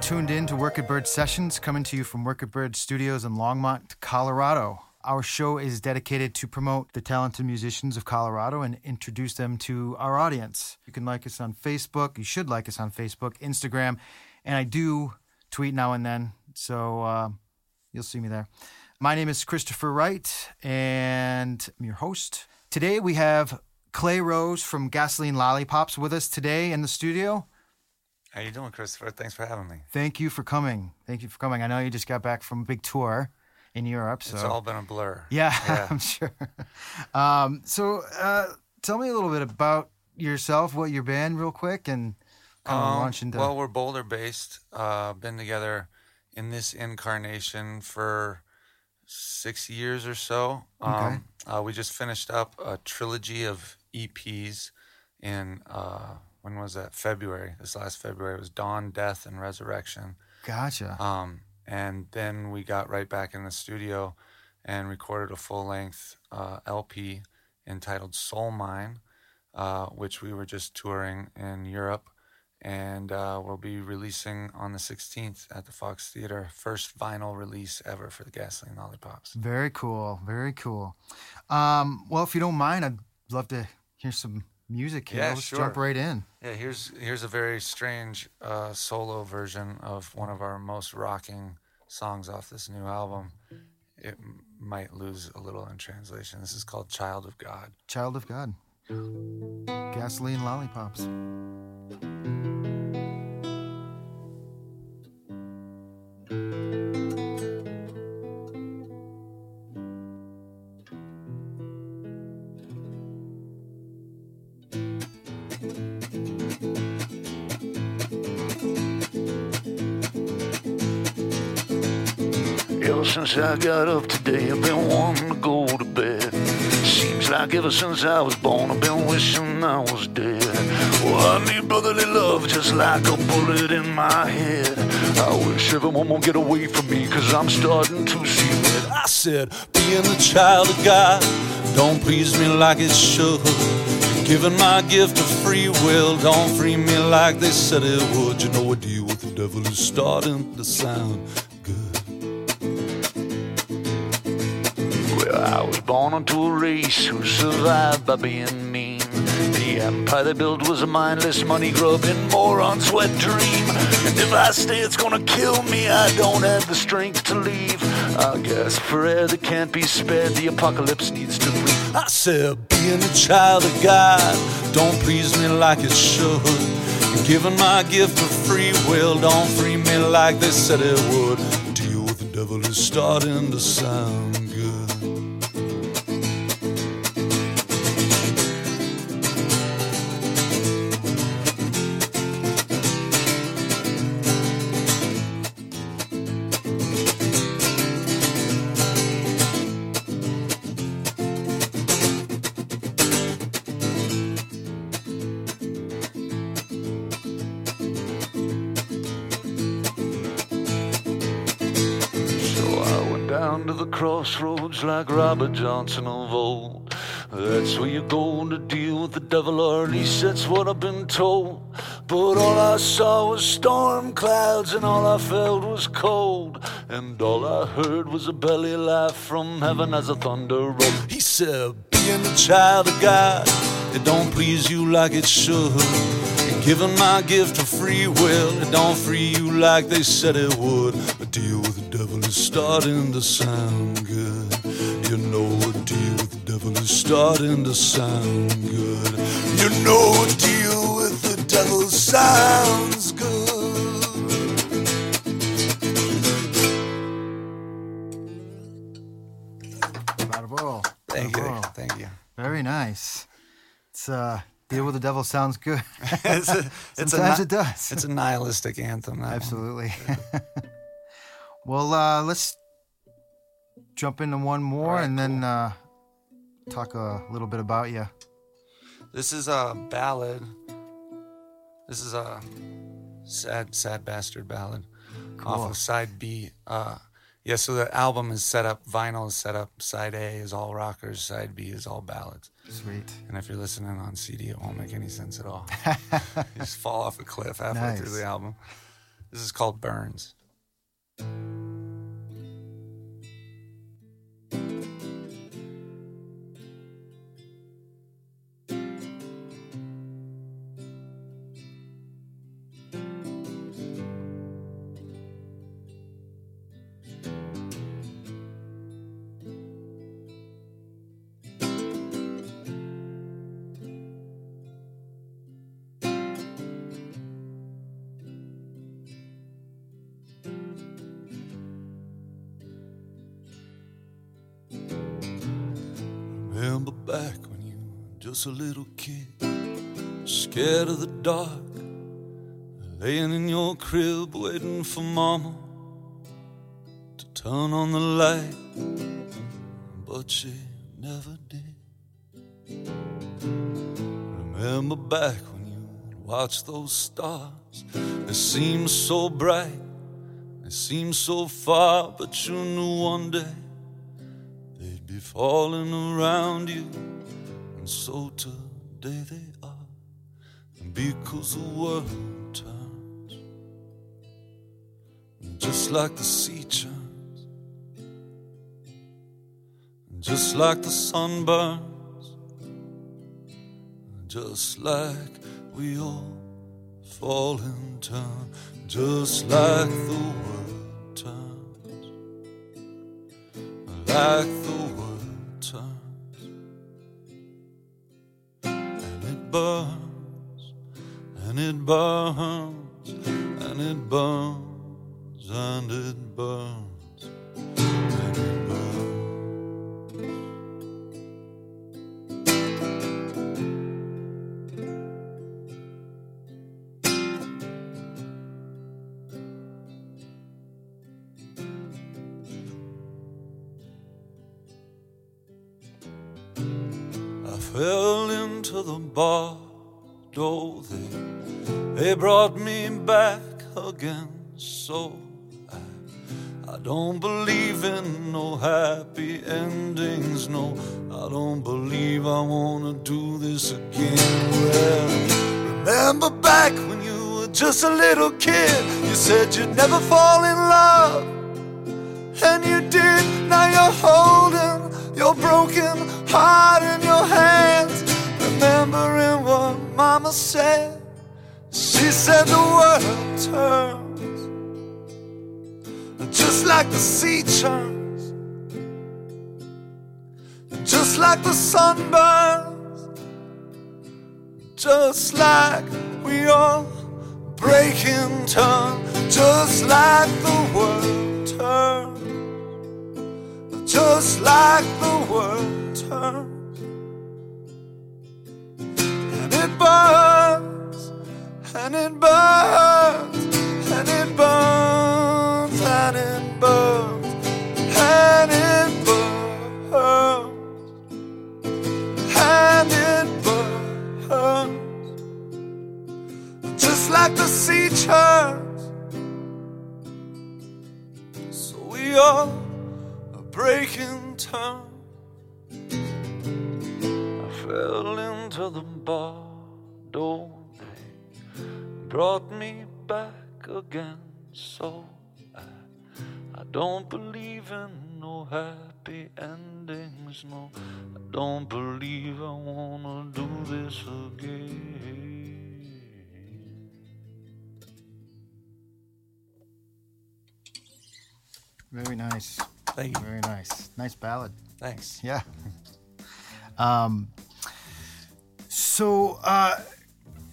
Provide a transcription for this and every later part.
tuned in to Work It Bird Sessions, coming to you from Work It Bird Studios in Longmont, Colorado. Our show is dedicated to promote the talented musicians of Colorado and introduce them to our audience. You can like us on Facebook. You should like us on Facebook, Instagram, and I do tweet now and then, so uh, you'll see me there. My name is Christopher Wright, and I'm your host. Today we have Clay Rose from Gasoline Lollipops with us today in the studio. How you doing, Christopher? Thanks for having me. Thank you for coming. Thank you for coming. I know you just got back from a big tour in Europe. So it's all been a blur. Yeah, yeah. I'm sure. Um, so uh, tell me a little bit about yourself, what your band, real quick, and kind of um, launch into. Well, we're Boulder based. Uh, been together in this incarnation for six years or so. Okay. Um, uh, we just finished up a trilogy of EPs in uh, when was that? February. This last February it was Dawn, Death, and Resurrection. Gotcha. Um, and then we got right back in the studio and recorded a full length uh, LP entitled Soul Mine, uh, which we were just touring in Europe. And uh, we'll be releasing on the 16th at the Fox Theater. First vinyl release ever for the Gasoline Lollipops. Very cool. Very cool. Um, well, if you don't mind, I'd love to hear some music here. Yeah, Let's sure. jump right in. Yeah, here's here's a very strange uh, solo version of one of our most rocking songs off this new album. It m- might lose a little in translation. This is called "Child of God." Child of God. Gasoline Lollipops. Since I got up today, I've been wanting to go to bed. Seems like ever since I was born, I've been wishing I was dead. Oh, I need brotherly love just like a bullet in my head. I wish everyone would get away from me, cause I'm starting to see red. I said, being a child of God don't please me like it should. Giving my gift of free will don't free me like they said it would. You know, a deal with the devil is starting to sound born into a race who survived by being mean. The empire they built was a mindless, money grubbing, moron's wet dream. And if I stay, it's gonna kill me. I don't have the strength to leave. I guess for air that can't be spared, the apocalypse needs to breathe. I said, being a child of God don't please me like it should. And Giving my gift of free will don't free me like they said it would. Deal with the devil is starting to sound down to the crossroads like Robert Johnson of old. That's where you're go to deal with the devil, or at least that's what I've been told. But all I saw was storm clouds, and all I felt was cold. And all I heard was a belly laugh from heaven as the thunder rolled. He said, being a child of God, it don't please you like it should. Giving my gift of free will, it don't free you like they said it would. A deal with the devil is starting to sound good. You know, a deal with the devil is starting to sound good. You know, a deal with the devil sounds good. Bravo. Thank you, thank you. Very nice. It's uh, Deal with the Devil sounds good. it's a, it's Sometimes ni- it does. It's a nihilistic anthem. Absolutely. well, uh, let's jump into one more right, and then uh, talk a little bit about you. This is a ballad. This is a sad, sad bastard ballad Cool. off of side B. Uh, yeah, so the album is set up. Vinyl is set up. Side A is all rockers. Side B is all ballads. Sweet. And if you're listening on CD, it won't make any sense at all. you just fall off a cliff halfway through the album. This is called Burns. Back when you were just a little kid, scared of the dark, laying in your crib waiting for mama to turn on the light, but she never did. Remember back when you watched those stars, they seemed so bright, they seemed so far, but you knew one day falling around you, and so today they are. Because the world turns, just like the sea turns, just like the sun burns, just like we all fall in turn, just like the world turns. Like the burns and it burns and it burns and it burns They, brought me back again. So I, I don't believe in no happy endings. No, I don't believe I wanna do this again. Well, remember back when you were just a little kid? You said you'd never fall in love. And you did, now you're holding your broken heart in your hands. Remembering what Mama said. She said the world turns, just like the sea turns, just like the sun burns, just like we all break in turn, just like the world turns just like the world turns. And it burns, and it burns, and it burns, and it burns, and it burns, and it burns, just like the sea churns. So we all are breaking turn. I fell into the bar door. Brought me back again. So I, I don't believe in no happy endings. No, I don't believe I wanna do this again. Very nice. Thank you. Very nice. Nice ballad. Thanks. Yeah. Um, so, uh,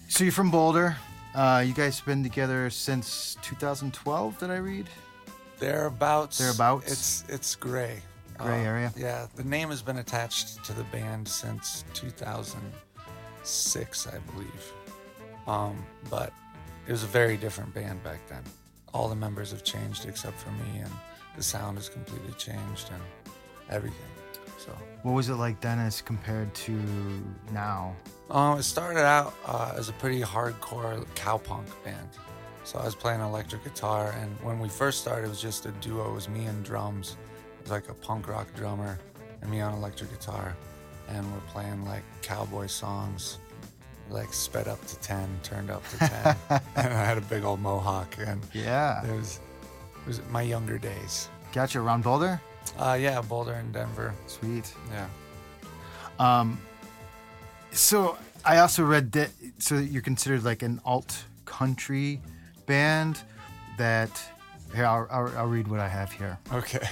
so you're from Boulder. Uh, you guys have been together since 2012. Did I read? Thereabouts. Thereabouts? It's it's gray. Gray area? Yeah, the name has been attached to the band since 2006, I believe. Um, but it was a very different band back then. All the members have changed except for me, and the sound has completely changed and everything. So What was it like then as compared to now? Um, it started out uh, as a pretty hardcore cowpunk band. So I was playing electric guitar, and when we first started, it was just a duo. It was me and drums. It was like a punk rock drummer and me on electric guitar, and we're playing like cowboy songs like sped up to 10, turned up to 10. and I had a big old mohawk. And Yeah. it was, it was my younger days. Gotcha. Around Boulder? Uh, yeah, Boulder and Denver. Sweet. Yeah. Um, so I also read that so you're considered like an alt country band that here I'll, I'll, I'll read what I have here. Okay.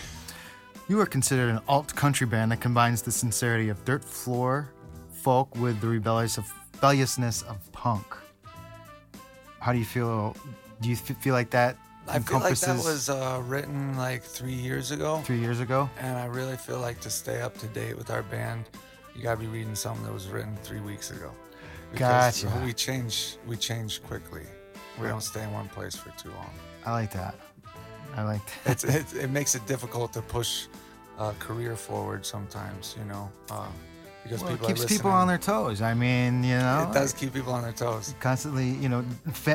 You are considered an alt country band that combines the sincerity of dirt floor folk with the rebellious of, rebelliousness of punk. How do you feel? Do you f- feel like that I feel like that was uh, written like three years ago. three years ago? And I really feel like to stay up to date with our band, you gotta be reading something that was written three weeks ago. Because Gotcha. We change. We change quickly. We don't stay in one place for too long. I like that. I like that. It's, it, it makes it difficult to push a career forward sometimes. You know, uh, because Well, it keeps people on their toes. I mean, you know, It does keep people on their toes. constantly. You know,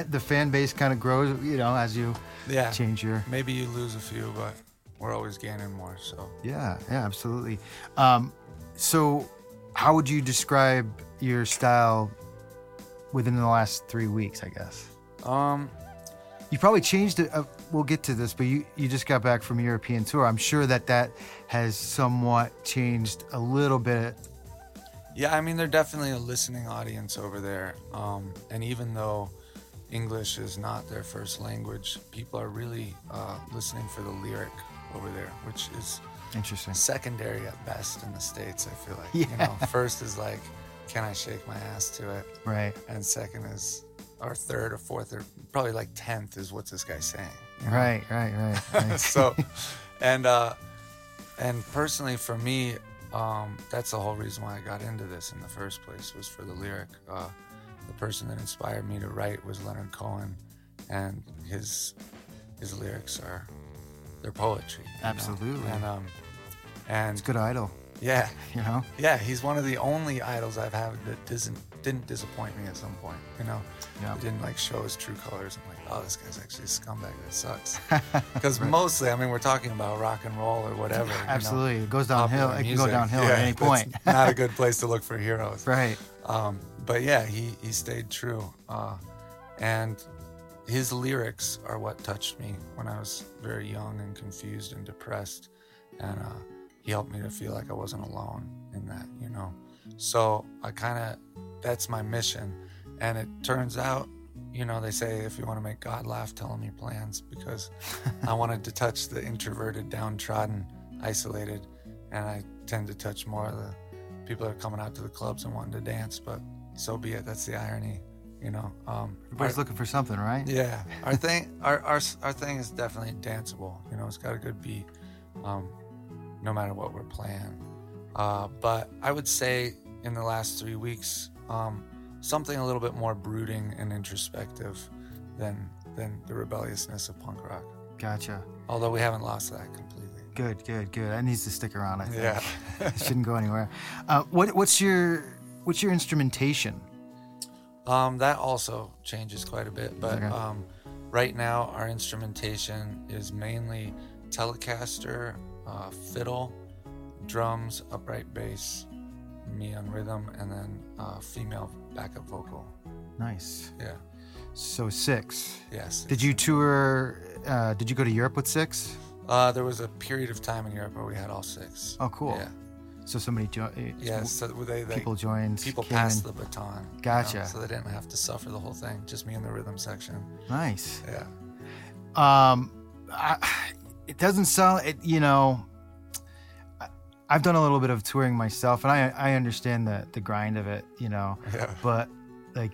the fan base kind of grows. You know, as you Yeah. change your Maybe you lose a few, but we're always gaining more. So Yeah, yeah, absolutely. Um, so, how would you describe your style within the last three weeks? I guess um, you probably changed it. Uh, we'll get to this, but you you just got back from European tour. I'm sure that that has somewhat changed a little bit. Yeah, I mean, they're definitely a listening audience over there. Um, and even though English is not their first language, people are really uh, listening for the lyric over there, which is Interesting. secondary at best in the States, I feel like. Yeah. You know, first is like, can I shake my ass to it? Right. And second is, or third or fourth or probably like tenth is what's this guy saying? you know? Right. Right. Right. right. so and uh and personally for me um that's the whole reason why i got into this in the first place was for the lyric uh the person that inspired me to write was leonard cohen and his his lyrics are they're poetry you know? Absolutely. and um and it's a good idol. yeah You know. yeah he's one of the only idols i've had that doesn't didn't disappoint me at some point you know Yeah. he didn't like show his true colors i'm like oh this guy's actually a scumbag. That sucks. Because mostly i mean we're talking about rock and roll or whatever you know, Absolutely. It goes downhill. It can go downhill Yeah, at any point. not a good place to look for heroes. Right. um, but yeah he he stayed true. Uh, and his lyrics are what touched me when i was very young and confused and depressed. And uh, he helped me to feel like i wasn't alone in that you know. So i kind of that's my mission. And it turns out you know they say if you want to make god laugh tell him your plans because i wanted to touch the introverted downtrodden isolated and i tend to touch more of the people that are coming out to the clubs and wanting to dance but so be it that's the irony you know um Everybody's looking for something, right? yeah, our thing, our, our our thing is definitely danceable. You know, it's got a good beat, um, no matter what we're playing. Uh, but I would say in the last three weeks, um, something a little bit more brooding and introspective than than the rebelliousness of punk rock. Gotcha. Although we haven't lost that completely. Good. Good. Good. That needs to stick around. I think. Yeah. it shouldn't go anywhere. Uh, what what's your what's your instrumentation? Um, that also changes quite a bit, but Okay. um, right now our instrumentation is mainly Telecaster, uh, fiddle, drums, upright bass, me on rhythm, and then uh, female backup vocal. Nice. Yeah. So six. Yes. Did you tour? Uh, did you go to Europe with six? Uh, there was a period of time in Europe where we had all six. Oh, cool. Yeah. So somebody joined. Yeah. So they, they people joined. people passed in. the baton. you know, Gotcha. so they didn't have to suffer the whole thing. Just me in the rhythm section. Nice. Yeah. Um, I, it doesn't sound. It, you know, I've done a little bit of touring myself, and I I understand the the grind of it. You know, Yeah. but like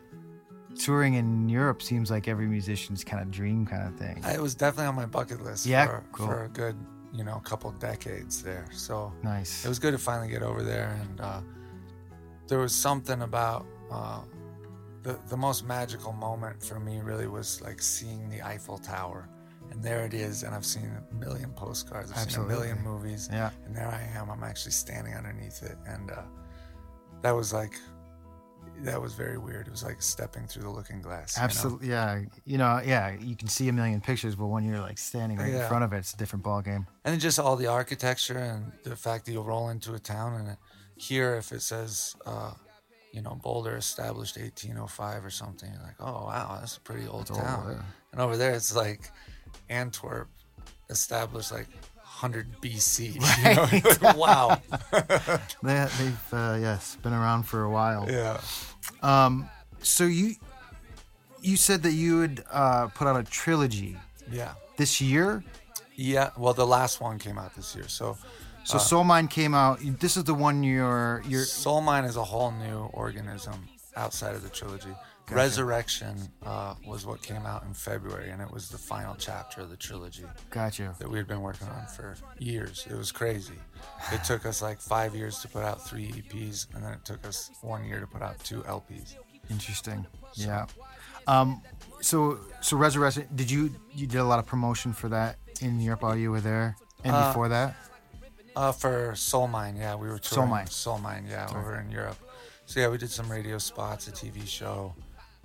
touring in Europe seems like every musician's kind of dream kind of thing. It was definitely on my bucket list Yeah, for, cool. for a good, you know, couple decades there. So nice. it was good to finally get over there. And uh, there was something about uh, the, the most magical moment for me really was like seeing the Eiffel Tower. And there it is. And I've seen a million postcards, I've seen a million movies. yeah. And there I am. I'm actually standing underneath it. And uh, that was like, that was very weird. It was like stepping through the looking glass. you know? Absolutely. Yeah. You know. Yeah. You can see a million pictures, but when you're like standing right in front of it, it's a different ball game. and then just all the architecture and the fact that you'll roll into a town and here if it says uh, you know, Boulder established 1805 or something. You're like, oh wow, that's a pretty old old, town. yeah. And over there, it's like Antwerp established like 100 BC. You know? Wow. They, they've uh, yes been around for a while. yeah. Um, so you you said that you would uh, put out a trilogy Yeah. this year. Yeah. Well, the last one came out this year, so. So Soul Mine came out. This is the one you're you're Soul Mine is a whole new organism outside of the trilogy. Resurrection uh, was what came out in February, and it was the final chapter of the trilogy gotcha. that we had been working on for years. It was crazy. It took us like five years to put out three EPs, and then it took us one year to put out two LPs. Interesting. Yeah. Um. So so Resurrection. Did you you did a lot of promotion for that in Europe while you were there, and Uh, before that? Uh, for Soul Mine, yeah, we were Soul Mine. Soul Mine, yeah, over in Europe. So yeah, we did some radio spots, a TV show,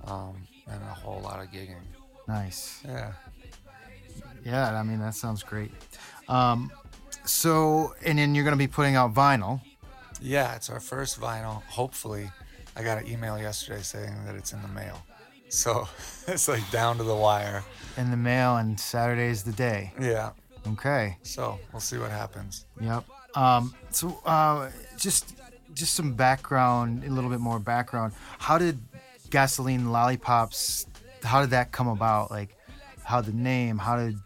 um, and a whole lot of gigging. Nice. Yeah. Yeah. I mean that sounds great. Um. So and then you're gonna be putting out vinyl. Yeah, it's our first vinyl. Hopefully, I got an email yesterday saying that it's in the mail. So it's like down to the wire. in the mail and Saturday's the day. Yeah. Okay. So we'll see what happens. Yep. Um, so uh, just just some background, a little bit more background. How did Gasoline Lollipops? How did that come about? Like, how the name? How did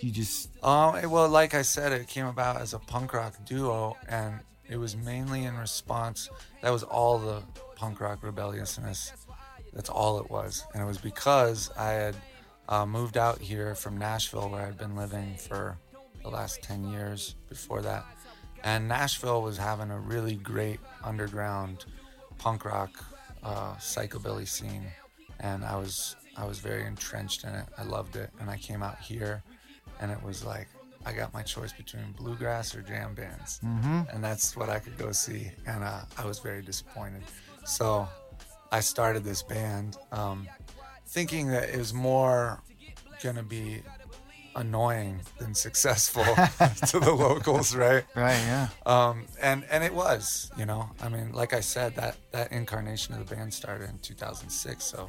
you just? It- well, like I said, it came about as a punk rock duo, and it was mainly in response. That was all the punk rock rebelliousness. That's all it was, and it was because I had uh, moved out here from Nashville, where I'd been living for the last ten years before that, and Nashville was having a really great underground punk rock uh, psychobilly scene, and I was I was very entrenched in it. I loved it, and I came out here, and it was like I got my choice between bluegrass or jam bands, mm-hmm. and that's what I could go see, and uh, I was very disappointed. So I started this band, um, thinking that it was more gonna be annoying than successful to the locals, right? Right. Yeah. um, and and it was, you know, I mean, like I said, that that incarnation of the band started in 2006, so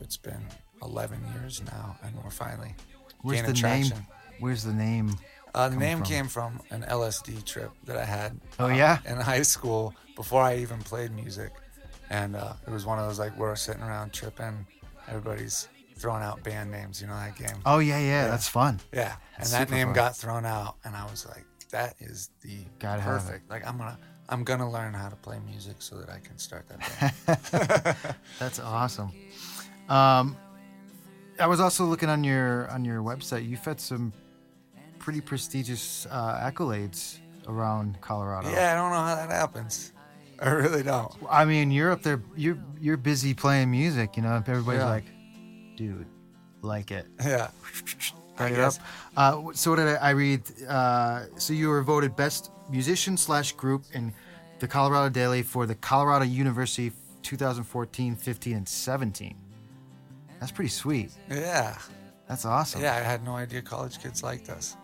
it's been 11 years now, and we're finally Where's gaining the traction. name? Where's the name? Uh, the name from? came from an LSD trip that I had. Oh, uh, yeah? in high school before I even played music, and uh, it was one of those like we're sitting around tripping, everybody's throwing out band names. You know that game? Oh yeah, yeah. That's fun. Yeah, and that name fun. got thrown out, and I was like, "That is the Gotta perfect." Like, I'm gonna, I'm gonna learn how to play music so that I can start that band. That's awesome. Um, I was also looking on your on your website. You've had some pretty prestigious uh, accolades around Colorado. yeah, I don't know how that happens. I really don't. I mean, you're up there. You're you're busy playing music. You know, if everybody's Yeah. like, "Dude, like it." Yeah, it up. Uh, so what did I, I read? Uh, so you were voted best musician slash group in the Colorado Daily for the Colorado University 2014, 15, and 17. That's pretty sweet. Yeah, That's awesome. yeah. I had no idea college kids liked us.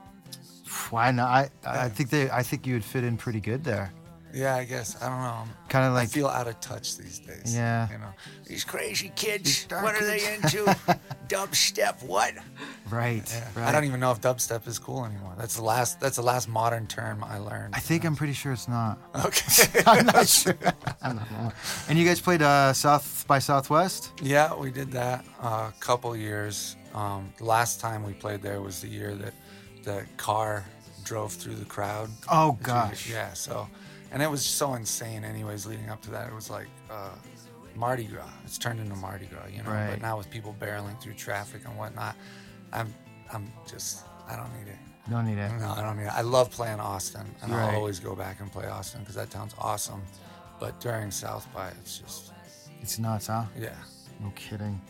Why not? I, I think they. I think you would fit in pretty good there. Yeah, I guess I don't know. I'm- Kind of I like. feel out of touch these days. Yeah. you know, these crazy kids. These What are they into? Dubstep? What? right. Yeah. Right. I don't even know if dubstep is cool anymore. That's the last. That's the last modern term I learned. I think I'm pretty sure it's not. Okay. I'm not sure. I don't know. And you guys played uh, South by Southwest. yeah, we did that a couple years. Um, last time we played there was the year that the car drove through the crowd. Oh gosh. Yeah. So, and it was so insane. Anyways, leading up to that, it was like uh, Mardi Gras. It's turned into Mardi Gras, you know. Right. But now with people barreling through traffic and whatnot, I'm, I'm just, I don't need it. No need it. No, I don't need it. I love playing Austin, and Right. I'll always go back and play Austin because that town's awesome. But during South by, it's just, It's nuts, huh? yeah. No kidding.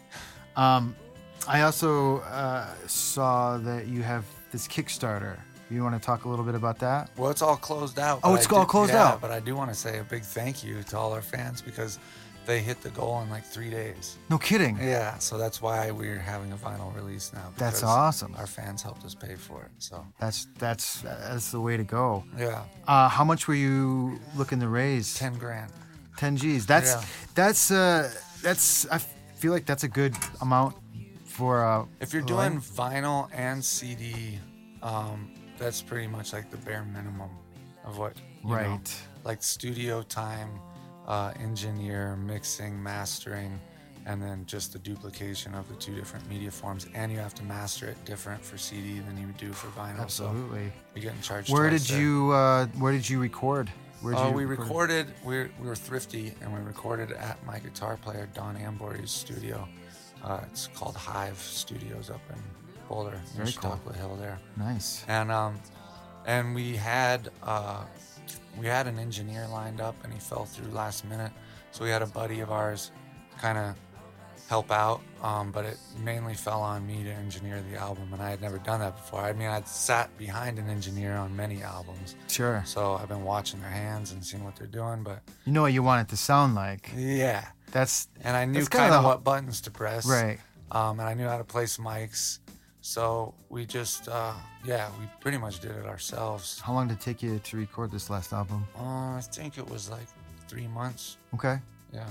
Um, I also uh, saw that you have this Kickstarter. You want to talk a little bit about that? Well, it's all closed out. Oh, it's I all closed yeah, out. But I do want to say a big thank you to all our fans because they hit the goal in like three days. No kidding. Yeah, so that's why we're having a vinyl release now. That's awesome. Our fans helped us pay for it. So That's that's that's the way to go. yeah, Uh, how much were you looking to raise? ten grand. 10 G's. That's Yeah. that's uh that's I feel like that's a good amount for uh If you're doing vinyl and CD, um, that's pretty much like the bare minimum of what you know, right. like studio time, uh, engineer, mixing, mastering, and then just the duplication of the two different media forms. And you have to master it different for CD than you would do for vinyl. Absolutely. So you're getting charged. Where did there. you uh where did you record? Where Oh, we recorded. We were, we were thrifty, and we recorded at my guitar player Don Ambory's studio. Uh, it's called Hive Studios up in Boulder, Very cool. Chautauqua Hill there. Nice. And um, and we had uh, we had an engineer lined up, and he fell through last minute. So we had a buddy of ours kind of help out, um, but it mainly fell on me to engineer the album, and I had never done that before. I mean, I'd sat behind an engineer on many albums, Sure. so I've been watching their hands and seeing what they're doing, but You know what you want it to sound like. yeah. That's And I knew kind of what buttons to press. right. Um, and I knew how to place mics. So we just, uh, yeah, we pretty much did it ourselves. How long did it take you to record this last album? Uh, I think it was like three months. Okay. Yeah.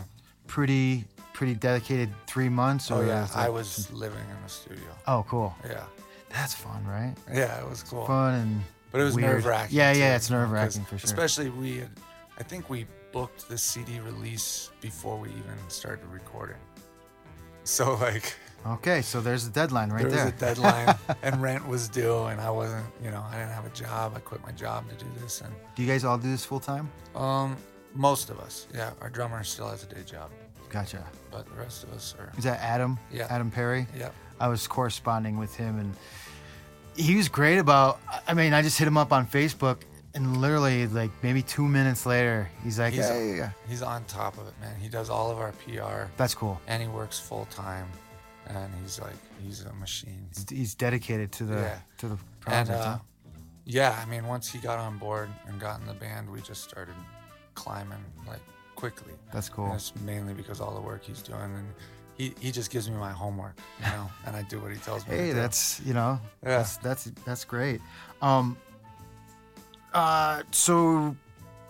Pretty pretty dedicated 3 months Oh, yeah. is it- I was living in the studio. Oh, cool. Yeah. That's fun, right? Yeah, it was cool. Fun and But it was nerve wracking. Yeah, yeah, it's nerve-wracking for sure. Especially we had, I think we booked the CD release before we even started recording. So, like, Okay, so there's a deadline right there there. was a deadline and rent was due and I wasn't, you know, I didn't have a job. I quit my job to do this and Do you guys all do this full time? um most of us, yeah, our drummer still has a day job, Gotcha. but the rest of us are Is that Adam? Yeah. Adam Perry? yeah. I was corresponding with him and he was great about I mean, I just hit him up on Facebook and literally like maybe 2 minutes later, he's like, He's- "Hey, yeah." He's on top of it, man. He does all of our PR that's cool. and he works full time and he's like he's a machine. He's, he's dedicated to the Yeah. to the And project. uh, huh? yeah, I mean, once he got on board and got in the band, we just started climbing like quickly. That's cool. And it's mainly because all the work he's doing, and he, he just gives me my homework, you know, and I do what he tells me. to Hey, that's you know, Yeah. that's that's that's great. Um, uh, so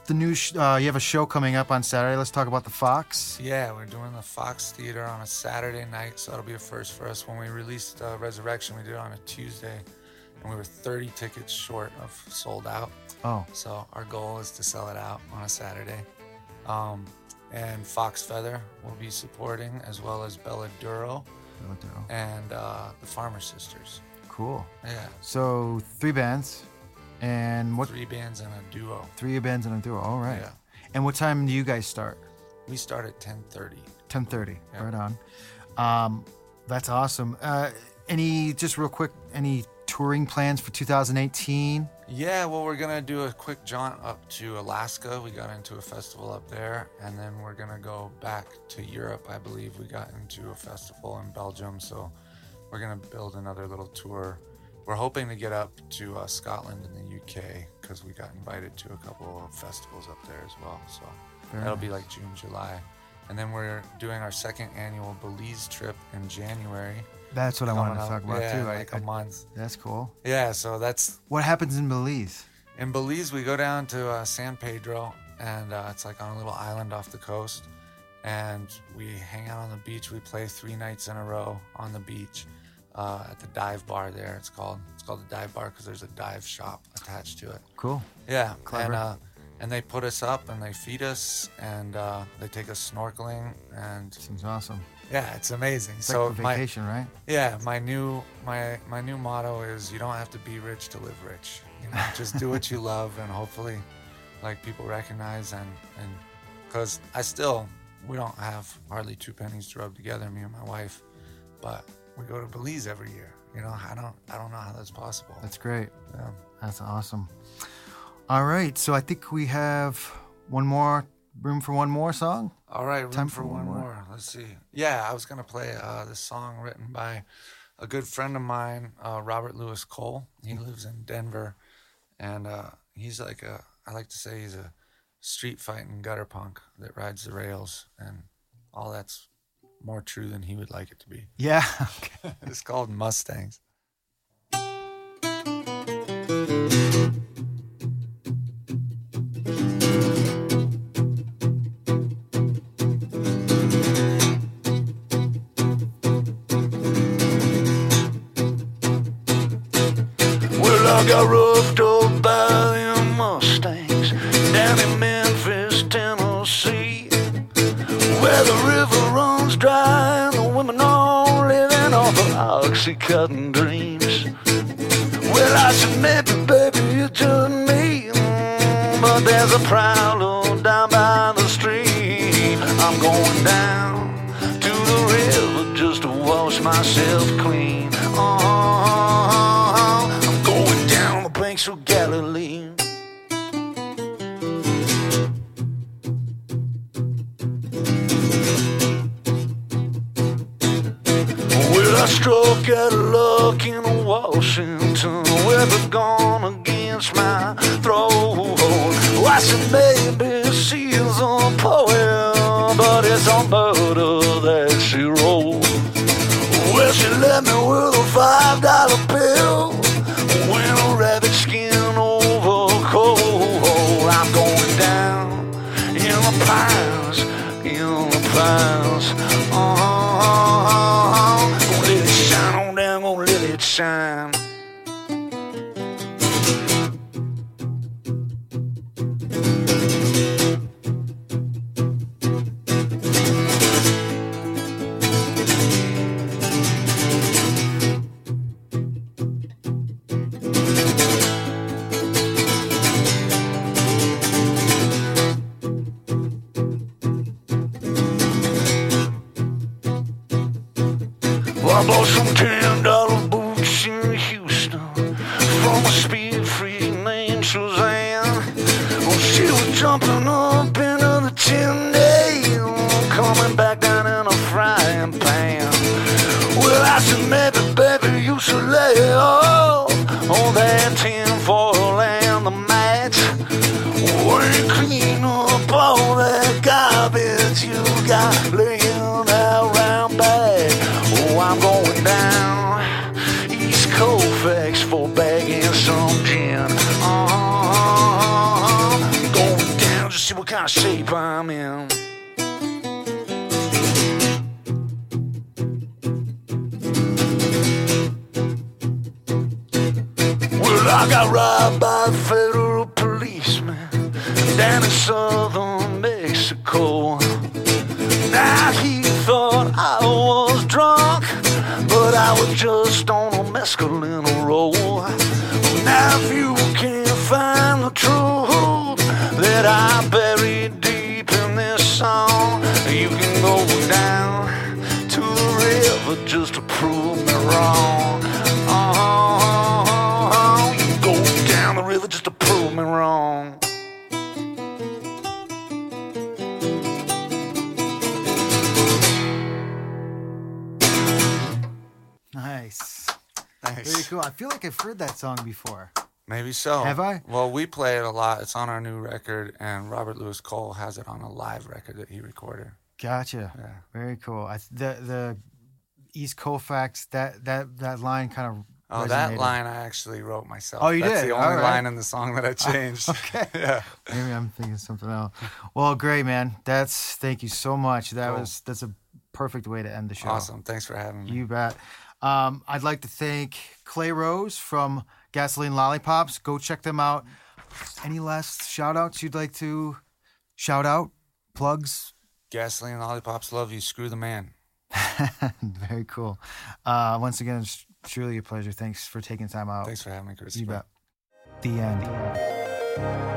the new sh- uh, you have a show coming up on Saturday. Let's talk about the Fox. Yeah, we're doing the Fox Theater on a Saturday night, so that'll be a first for us. When we released uh, Resurrection, we did it on a Tuesday, and we were 30 tickets short of sold out. Oh, So our goal is to sell it out on a Saturday. Um, and Fox Feather will be supporting, as well as Bella Duro and uh, the Farmer Sisters. cool. Yeah, So three bands, and what three bands and a duo. three bands and a duo. All right. Yeah. And what time do you guys start? We start at 10:30. Ten thirty. Yeah. Right on. Um, that's awesome. Uh, any just real quick? Any touring plans for 2018? Yeah, well, we're gonna do a quick jaunt up to Alaska. We got into a festival up there, and then we're gonna go back to Europe. I believe we got into a festival in Belgium, so we're gonna build another little tour. We're hoping to get up to uh, Scotland and the UK because we got invited to a couple of festivals up there as well. So Very that'll be like June, July, and then we're doing our second annual Belize trip in January. That's what I wanted to coming talk about yeah, too. Like I- a month. that's cool. Yeah, so that's What happens in Belize? in Belize, we go down to uh, San Pedro, and uh, it's like on a little island off the coast. And we hang out on the beach. We play three nights in a row on the beach uh, at the dive bar there. It's called it's called the dive bar because there's a dive shop attached to it. Cool. Yeah, Clever. and uh, and they put us up and they feed us and uh, they take us snorkeling and Seems awesome. yeah, it's amazing. It's so like a my vacation, right? yeah, my new my my new motto is you don't have to be rich to live rich. You know, just do what you love, and hopefully, like people recognize and and because I still we don't have hardly two pennies to rub together, me and my wife, but we go to Belize every year. You know, I don't I don't know how that's possible. That's great. yeah. That's awesome. All right, so I think we have one more room for one more song. All right, room Time for, for one more. more. Let's see. Yeah, I was gonna play uh, this song written by a good friend of mine, uh, Robert Lewis Cole. He lives in Denver, and uh, he's like a. I like to say he's a street fighting gutter punk that rides the rails, and all that's more true than he would like it to be. Yeah. Okay. it's called Mustangs. Well, I got roughed up. Oxycontin dreams. Well, I said, maybe, baby, it's just me, mm, but there's a problem Struck out of luck in Washington with a gun against my throat. I said maybe she's a Well, I've heard that song before. Maybe so. Have I? Well, we play it a lot. It's on our new record, and Robert Lewis Cole has it on a live record that he recorded. Gotcha. Yeah. Very cool. I, the the East Colfax that that that line kind of Oh, that line I actually wrote myself. Oh, you That's did? the only right. line in the song that I changed. Okay. yeah. Maybe I'm thinking something else. Well, great, man. That's thank you so much. That Cool. was that's a perfect way to end the show. Awesome. Thanks for having me. You bet. Um, I'd like to thank Clay Rose from Gasoline Lollipops. Go check them out. Any last shout outs you'd like to shout out? Plugs? Gasoline Lollipops love you. Screw the man. Very cool. Uh, once again, it's truly a pleasure. Thanks for taking time out. Thanks for having me, Chris. You bet. The end. The end.